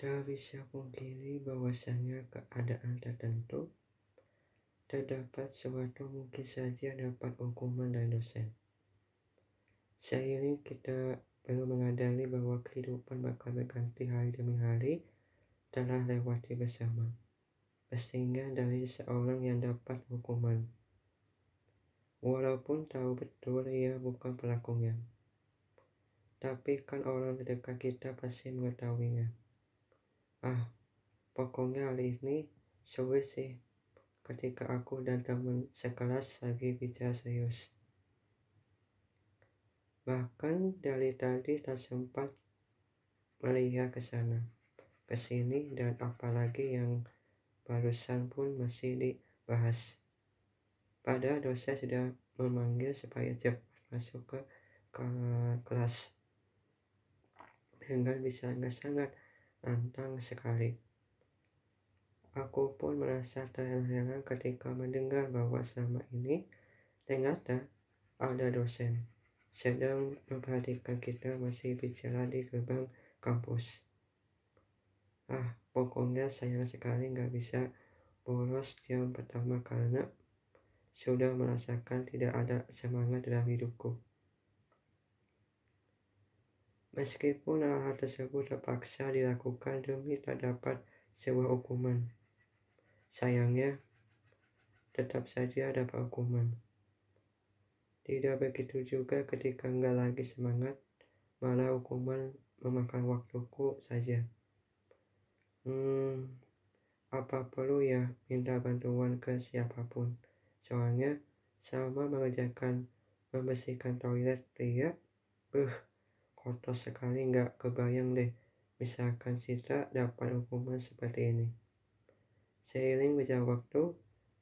Tak bisa pungkiri bahwasanya keadaan tertentu terdapat suatu mungkin saja dapat hukuman dari dosen. Seiring kita perlu mengadali bahwa kehidupan bakal berganti hari demi hari telah lewati bersama. Sehingga dari seorang yang dapat hukuman. Walaupun tahu betul ia bukan pelakunya. Tapi kan orang terdekat kita pasti mengetahuinya. Ah, pokoknya hari ini sulit sih ketika aku dan teman sekelas lagi bicara serius. Bahkan dari tadi tak sempat melihat ke sana, ke sini dan apalagi yang barusan pun masih dibahas. Padahal dosen sudah memanggil supaya cepat masuk ke, ke kelas dengan bisa sangat nantang sekali. Aku pun merasa terheran ketika mendengar bahwa selama ini ternyata ada dosen sedang memperhatikan kita masih bicara di gerbang kampus. Ah, pokoknya sayang sekali nggak bisa bolos jam pertama karena sudah merasakan tidak ada semangat dalam hidupku. Meskipun hal-hal tersebut terpaksa dilakukan demi tak dapat sebuah hukuman. Sayangnya, tetap saja dapat hukuman. Tidak begitu juga ketika nggak lagi semangat, malah hukuman memakan waktuku saja. Hmm, apa perlu ya minta bantuan ke siapa pun? Soalnya sama mengerjakan membersihkan toilet pria, beh, kotor sekali nggak kebayang deh. Misalkan Citra dapat hukuman seperti ini. Seiring berjalan waktu,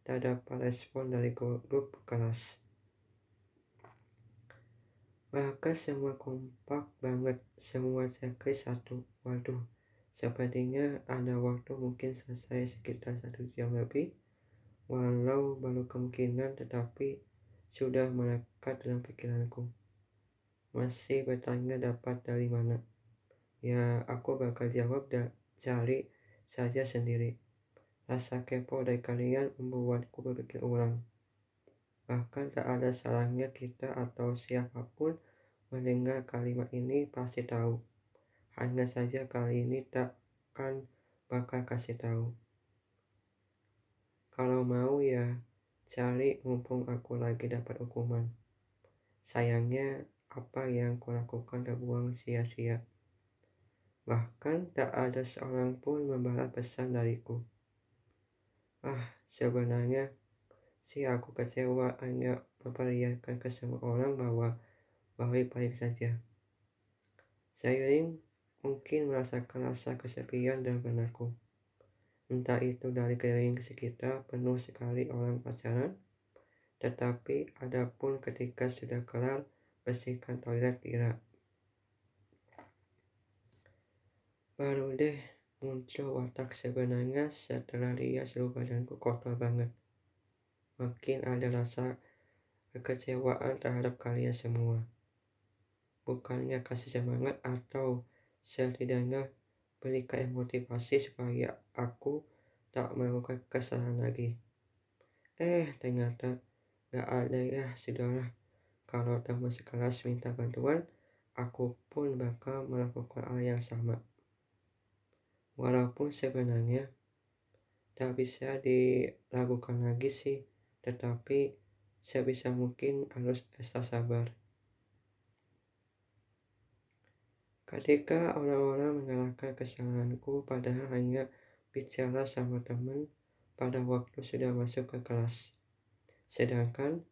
tak dapat respon dari grup kelas. Bahkan semua kompak banget, semua checklist satu. Waduh, sepertinya ada waktu mungkin selesai sekitar satu jam lebih. Walau baru kemungkinan tetapi sudah melekat dalam pikiranku. Masih bertanya dapat dari mana? Ya, aku bakal jawab dan cari saja sendiri. Rasa kepo dari kalian membuatku berpikir ulang. Bahkan tak ada salahnya kita atau siapa pun mendengar kalimat ini pasti tahu. Hanya saja kali ini takkan bakal kasih tahu. Kalau mau ya cari mumpung aku lagi dapat hukuman. Sayangnya apa yang kulakukan terbuang sia-sia. Bahkan tak ada seorang pun membalas pesan dariku. Ah, sebenarnya si aku kecewa hanya memperlihatkan ke semua orang bahwa baik-baik saja. Seiring mungkin merasakan rasa kesepian dan benakku. Entah itu dari keliling sekitar penuh sekali orang pacaran, tetapi ada pun ketika sudah kelar bersihkan toilet kira. Baru deh muncul watak sebenarnya setelah lihat seluruh badanku kotor banget makin ada rasa kekecewaan terhadap kalian semua. Bukannya kasih semangat atau setidaknya berikan motivasi supaya aku tak melakukan kesalahan lagi. Eh, ternyata gak ada ya, saudara. Kalau teman sekelas minta bantuan, aku pun bakal melakukan hal yang sama. Walaupun sebenarnya tak bisa dilakukan lagi sih tetapi sebisa mungkin harus ekstra sabar. Ketika orang-orang menyalahkan kesalahanku padahal hanya bicara sama teman pada waktu sudah masuk ke kelas. Sedangkan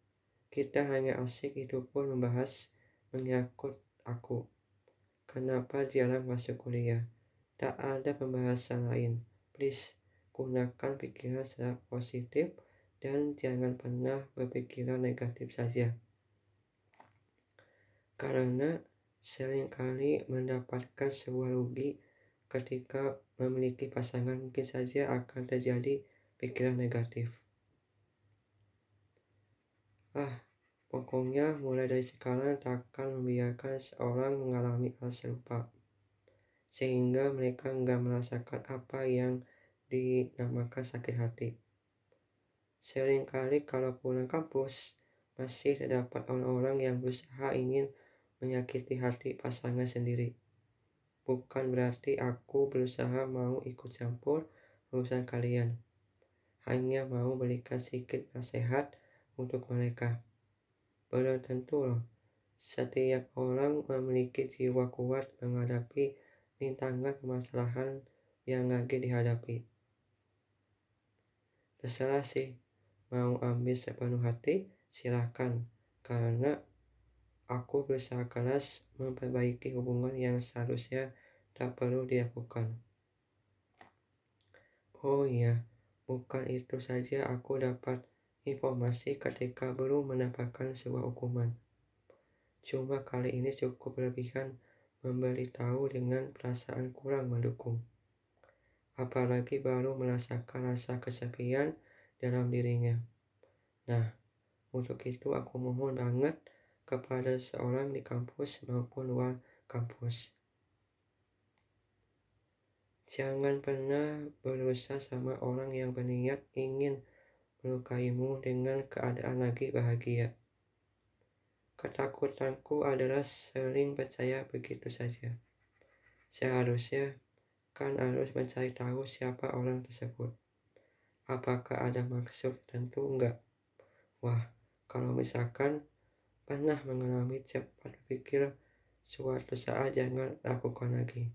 kita hanya asik itu pun membahas menyangkut aku. Kenapa jarang masuk kuliah? Tak ada pembahasan lain. Please, gunakan pikiran secara positif dan jangan pernah berpikiran negatif saja. Karena sering kali mendapatkan sebuah rugi ketika memiliki pasangan mungkin saja akan terjadi pikiran negatif. Ah, pokoknya mulai dari sekarang takkan membiarkan seorang mengalami hal serupa. sehingga mereka nggak merasakan apa yang dinamakan sakit hati. Seringkali kalau pulang kampus, masih terdapat orang-orang yang berusaha ingin menyakiti hati pasangan sendiri. Bukan berarti aku berusaha mau ikut campur urusan kalian. Hanya mau berikan sedikit nasihat untuk mereka. Belum tentu setiap orang memiliki jiwa kuat menghadapi rintangan permasalahan yang lagi dihadapi. Terserah sih, mau ambil sepenuh hati, silahkan. Karena aku berusaha keras memperbaiki hubungan yang seharusnya tak perlu dilakukan. Oh iya, bukan itu saja aku dapat informasi ketika belum mendapatkan sebuah hukuman. Cuma kali ini cukup berlebihan memberitahu dengan perasaan kurang mendukung. Apalagi baru merasakan rasa kesepian dalam dirinya. Nah, untuk itu aku mohon banget kepada seorang di kampus maupun luar kampus. Jangan pernah berusaha sama orang yang berniat ingin melukaimu dengan keadaan lagi bahagia. Ketakutanku adalah sering percaya begitu saja. Seharusnya kan harus mencari tahu siapa orang tersebut. Apakah ada maksud tertentu enggak? Wah, kalau misalkan pernah mengalami cepat berpikir suatu saat jangan lakukan lagi.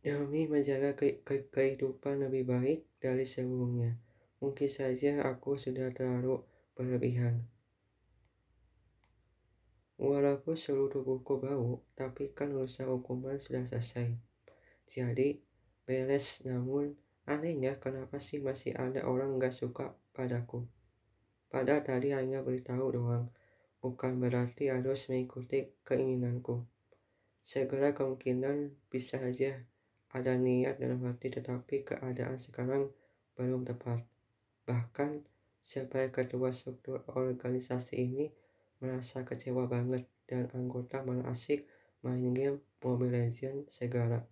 Demi menjaga ke ke kehidupan lebih baik dari sebelumnya, mungkin saja aku sudah terlalu berlebihan. Walaupun seluruh buku bau, tapi kan usaha hukuman sudah selesai. Jadi, beres namun anehnya kenapa sih masih ada orang gak suka padaku. Padahal tadi hanya beritahu doang, bukan berarti harus mengikuti keinginanku. Segera kemungkinan bisa saja ada niat dalam hati tetapi keadaan sekarang belum tepat. Bahkan sebagai ketua struktur organisasi ini merasa kecewa banget dan anggota malah asik main game Mobile Legends segala.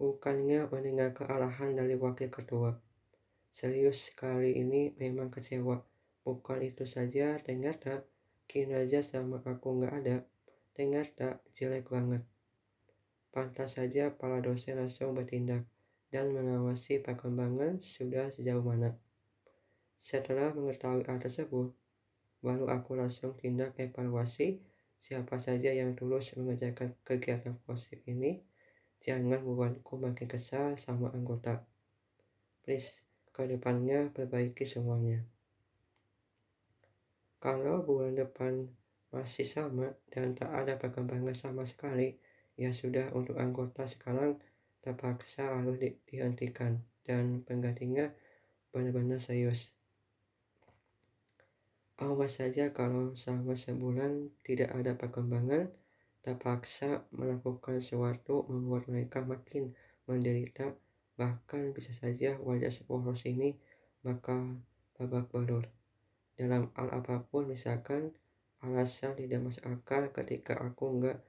Bukannya mendengar arahan dari wakil ketua. Serius kali ini memang kecewa. Bukan itu saja, ternyata kinerja sama aku nggak ada. Ternyata jelek banget. Pantas saja para dosen langsung bertindak dan mengawasi perkembangan sudah sejauh mana. Setelah mengetahui hal tersebut, baru aku langsung tindak evaluasi siapa saja yang tulus mengerjakan kegiatan positif ini. Jangan buatku makin kesal sama anggota. Please, ke depannya perbaiki semuanya. Kalau bulan depan masih sama dan tak ada perkembangan sama sekali, ya sudah untuk anggota sekarang terpaksa harus di dihentikan dan penggantinya benar-benar serius. Awas saja kalau selama sebulan tidak ada perkembangan, terpaksa melakukan sesuatu membuat mereka makin menderita, bahkan bisa saja wajah seporos ini bakal babak belur. Dalam hal apa pun misalkan alasan tidak masuk akal ketika aku nggak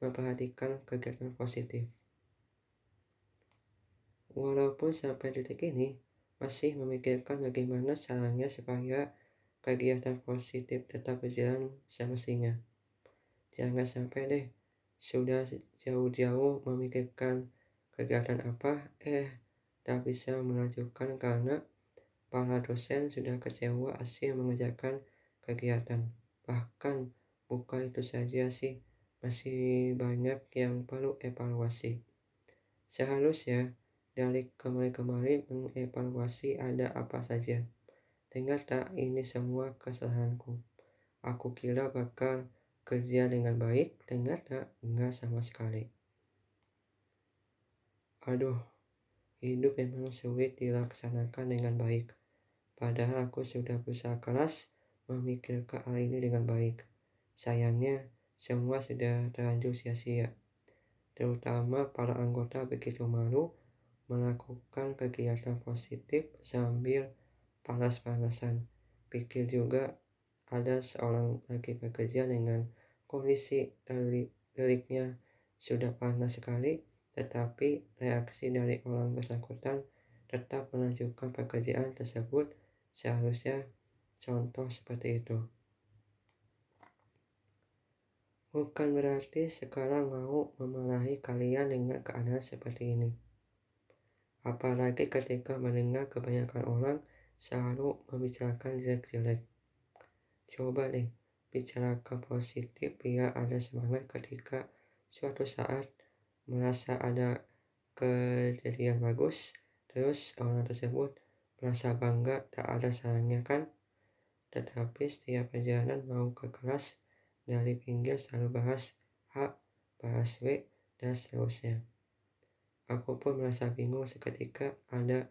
memperhatikan kegiatan positif. Walaupun sampai detik ini masih memikirkan bagaimana caranya supaya kegiatan positif tetap berjalan semestinya. Jangan sampai deh sudah jauh-jauh memikirkan kegiatan apa, eh tak bisa melanjutkan karena para dosen sudah kecewa hasil mengerjakan kegiatan. Bahkan bukan itu saja sih, masih banyak yang perlu evaluasi. Seharusnya dari kemarin-kemarin mengevaluasi ada apa saja. Ternyata ini semua kesalahanku. Aku kira bakal kerja dengan baik, ternyata enggak sama sekali. Aduh, hidup memang sulit dilaksanakan dengan baik. Padahal aku sudah berusaha keras memikirkan hal ini dengan baik. Sayangnya, semua sudah terlanjur sia-sia. Terutama para anggota begitu malu melakukan kegiatan positif sambil panas-panasan. Pikir juga ada seorang lagi bekerja dengan kondisi liriknya sudah panas sekali, tetapi reaksi dari orang bersangkutan tetap melanjutkan pekerjaan tersebut seharusnya contoh seperti itu. Bukan berarti sekarang mau memarahi kalian dengan keadaan seperti ini. Apalagi ketika mendengar kebanyakan orang selalu membicarakan jelek-jelek. Coba deh, bicarakan positif biar ada semangat ketika suatu saat merasa ada kejadian bagus, terus orang tersebut merasa bangga tak ada salahnya kan? Tetapi setiap perjalanan mau ke kelas, dari pinggir selalu bahas A, bahas B, dan seterusnya. Aku pun merasa bingung seketika ada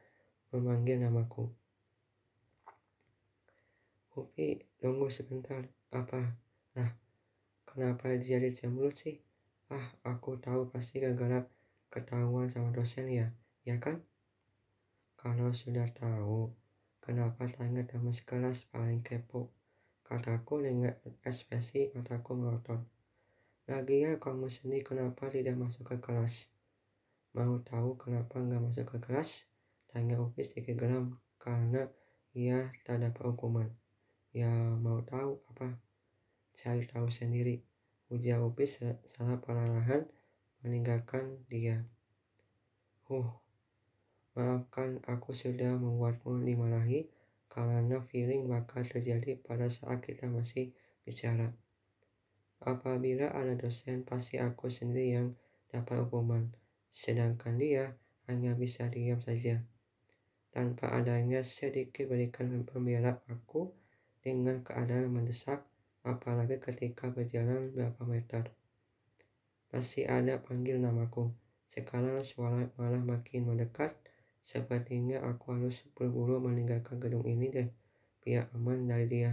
memanggil namaku. Upi, tunggu sebentar. Apa? Lah, kenapa jadi cemberut sih? Ah, aku tahu pasti gara-gara ketahuan sama dosen ya, ya kan? Kalau sudah tahu, kenapa tanya teman sekelas paling kepo? Kataku dengan ekspresi mataku melotot. Lagian kamu sendiri kenapa tidak masuk ke kelas? Mau tahu kenapa nggak masuk ke kelas? Tanya Upi sedikit geram karena ia tak dapat hukuman. Ya mau tahu apa? Cari tahu sendiri. Ujar Upi salah perlahan meninggalkan dia. Huh, maafkan aku sudah membuatmu dimarahi karena feeling bakal terjadi pada saat kita masih bicara. Apabila ada dosen, pasti aku sendiri yang dapat hukuman, sedangkan dia hanya bisa diam saja. Tanpa adanya sedikit berikan pembela aku dengan keadaan mendesak, apalagi ketika berjalan beberapa meter. Masih ada panggil namaku. Sekarang suara malah makin mendekat Sepertinya aku harus buru-buru meninggalkan gedung ini deh, biar aman dari dia.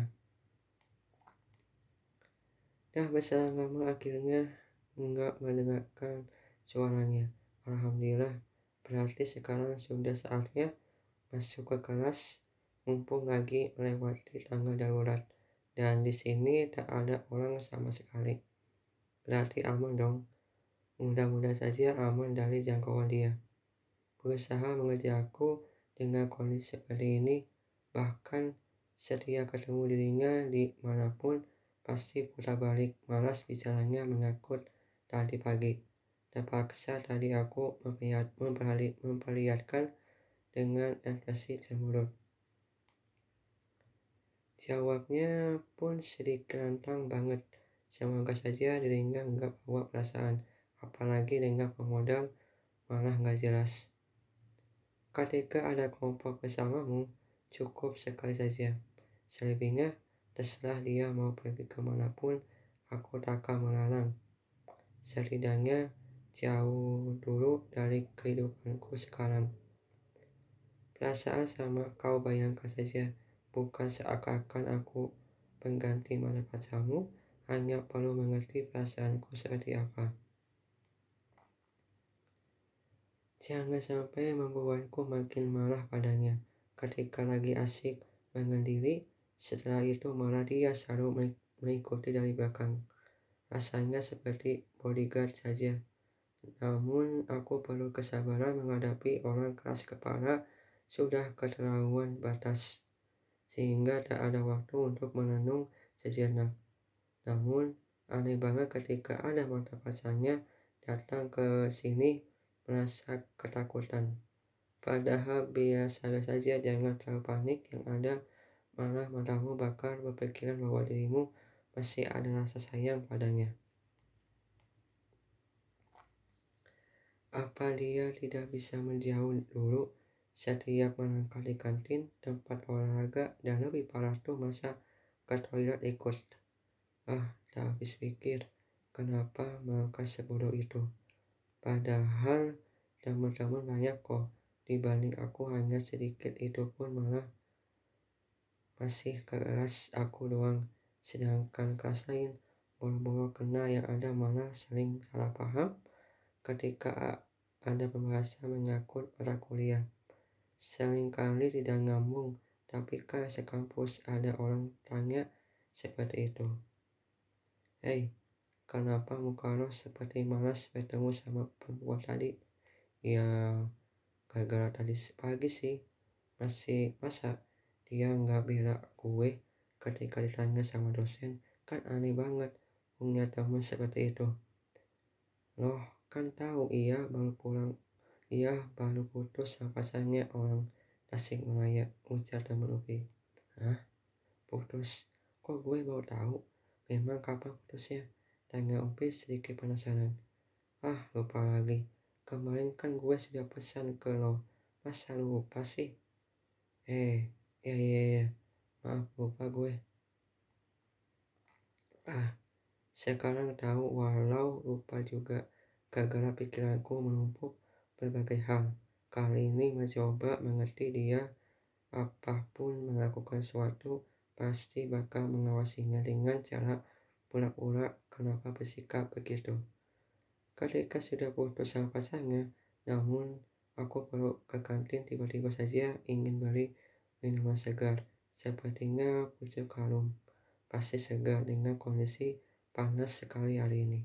Dah besar lama akhirnya enggak mendengarkan suaranya. Alhamdulillah, berarti sekarang sudah saatnya masuk ke kelas mumpung lagi melewati tanggal darurat dan di sini tak ada orang sama sekali. Berarti aman dong. Mudah-mudahan saja aman dari jangkauan dia berusaha mengejarku dengan kondisi seperti ini. Bahkan setiap ketemu dirinya di mana pun pasti putar balik malas bicaranya mengakut tadi pagi. Terpaksa tadi aku memperlihatkan dengan ekspresi cemberut. Jawabnya pun sedikit lantang banget. Semoga saja dirinya nggak bawa perasaan, apalagi dengan pemodal malah nggak jelas. Ketika ada kelompok bersamamu, cukup sekali saja. Selebihnya, terserah dia mau pergi ke mana pun, aku takkan melarang. Setidaknya jauh dulu dari kehidupanku sekarang. Perasaan sama kau bayangkan saja, bukan seakan-akan aku pengganti mana pacarmu, hanya perlu mengerti perasaanku seperti apa. Jangan sampai membuatku makin marah padanya ketika lagi asik mengendiri, setelah itu malah dia selalu mengikuti dari belakang. Rasanya seperti bodyguard saja. Namun aku perlu kesabaran menghadapi orang keras kepala sudah keterlaluan batas. Sehingga tak ada waktu untuk menenung sejenak. Namun aneh banget ketika ada mata pacarnya datang ke sini merasa ketakutan. Padahal biasa saja jangan terlalu panik yang ada malah matamu bakal berpikiran bahwa dirimu masih ada rasa sayang padanya. Apa dia tidak bisa menjauh dulu setiap melangkah di kantin, tempat olahraga, dan lebih parah tuh masa ke toilet ikut. Ah, tak habis pikir, kenapa melangkah sebodoh itu. Padahal teman-teman banyak kok. Dibanding aku hanya sedikit itu pun malah masih keras aku doang. Sedangkan kelas lain boro-boro kena yang ada malah sering salah paham ketika ada pembahasan menyangkut mata kuliah. Sering kali tidak ngambung tapi kan sekampus ada orang tanya seperti itu. Hei, kenapa muka lo seperti malas bertemu sama perempuan tadi? Ya, gara-gara tadi pagi sih. Masih masa dia nggak bela gue ketika ditanya sama dosen? Kan aneh banget punya temen seperti itu. Loh, kan tahu iya baru pulang iya baru putus sama pacarnya orang Tasikmalaya ujar temen Upi. Hah? Putus? Kok gue baru tahu? Memang kapan putusnya? Tanya Upi sedikit penasaran. Ah, lupa lagi. Kemarin kan gue sudah pesan ke lo. Masa lu lupa sih? Eh, iya iya iya. Maaf lupa gue. Ah, sekarang tahu walau lupa juga gara-gara pikiranku menumpuk berbagai hal. Kali ini mencoba mengerti dia apa pun melakukan sesuatu pasti bakal mengawasinya dengan cara pura-pura kenapa bersikap begitu. Ketika sudah putus sama pasangan, namun aku perlu ke kantin tiba-tiba saja ingin beli minuman segar. Sepertinya pucuk harum, pasti segar dengan kondisi panas sekali hari ini.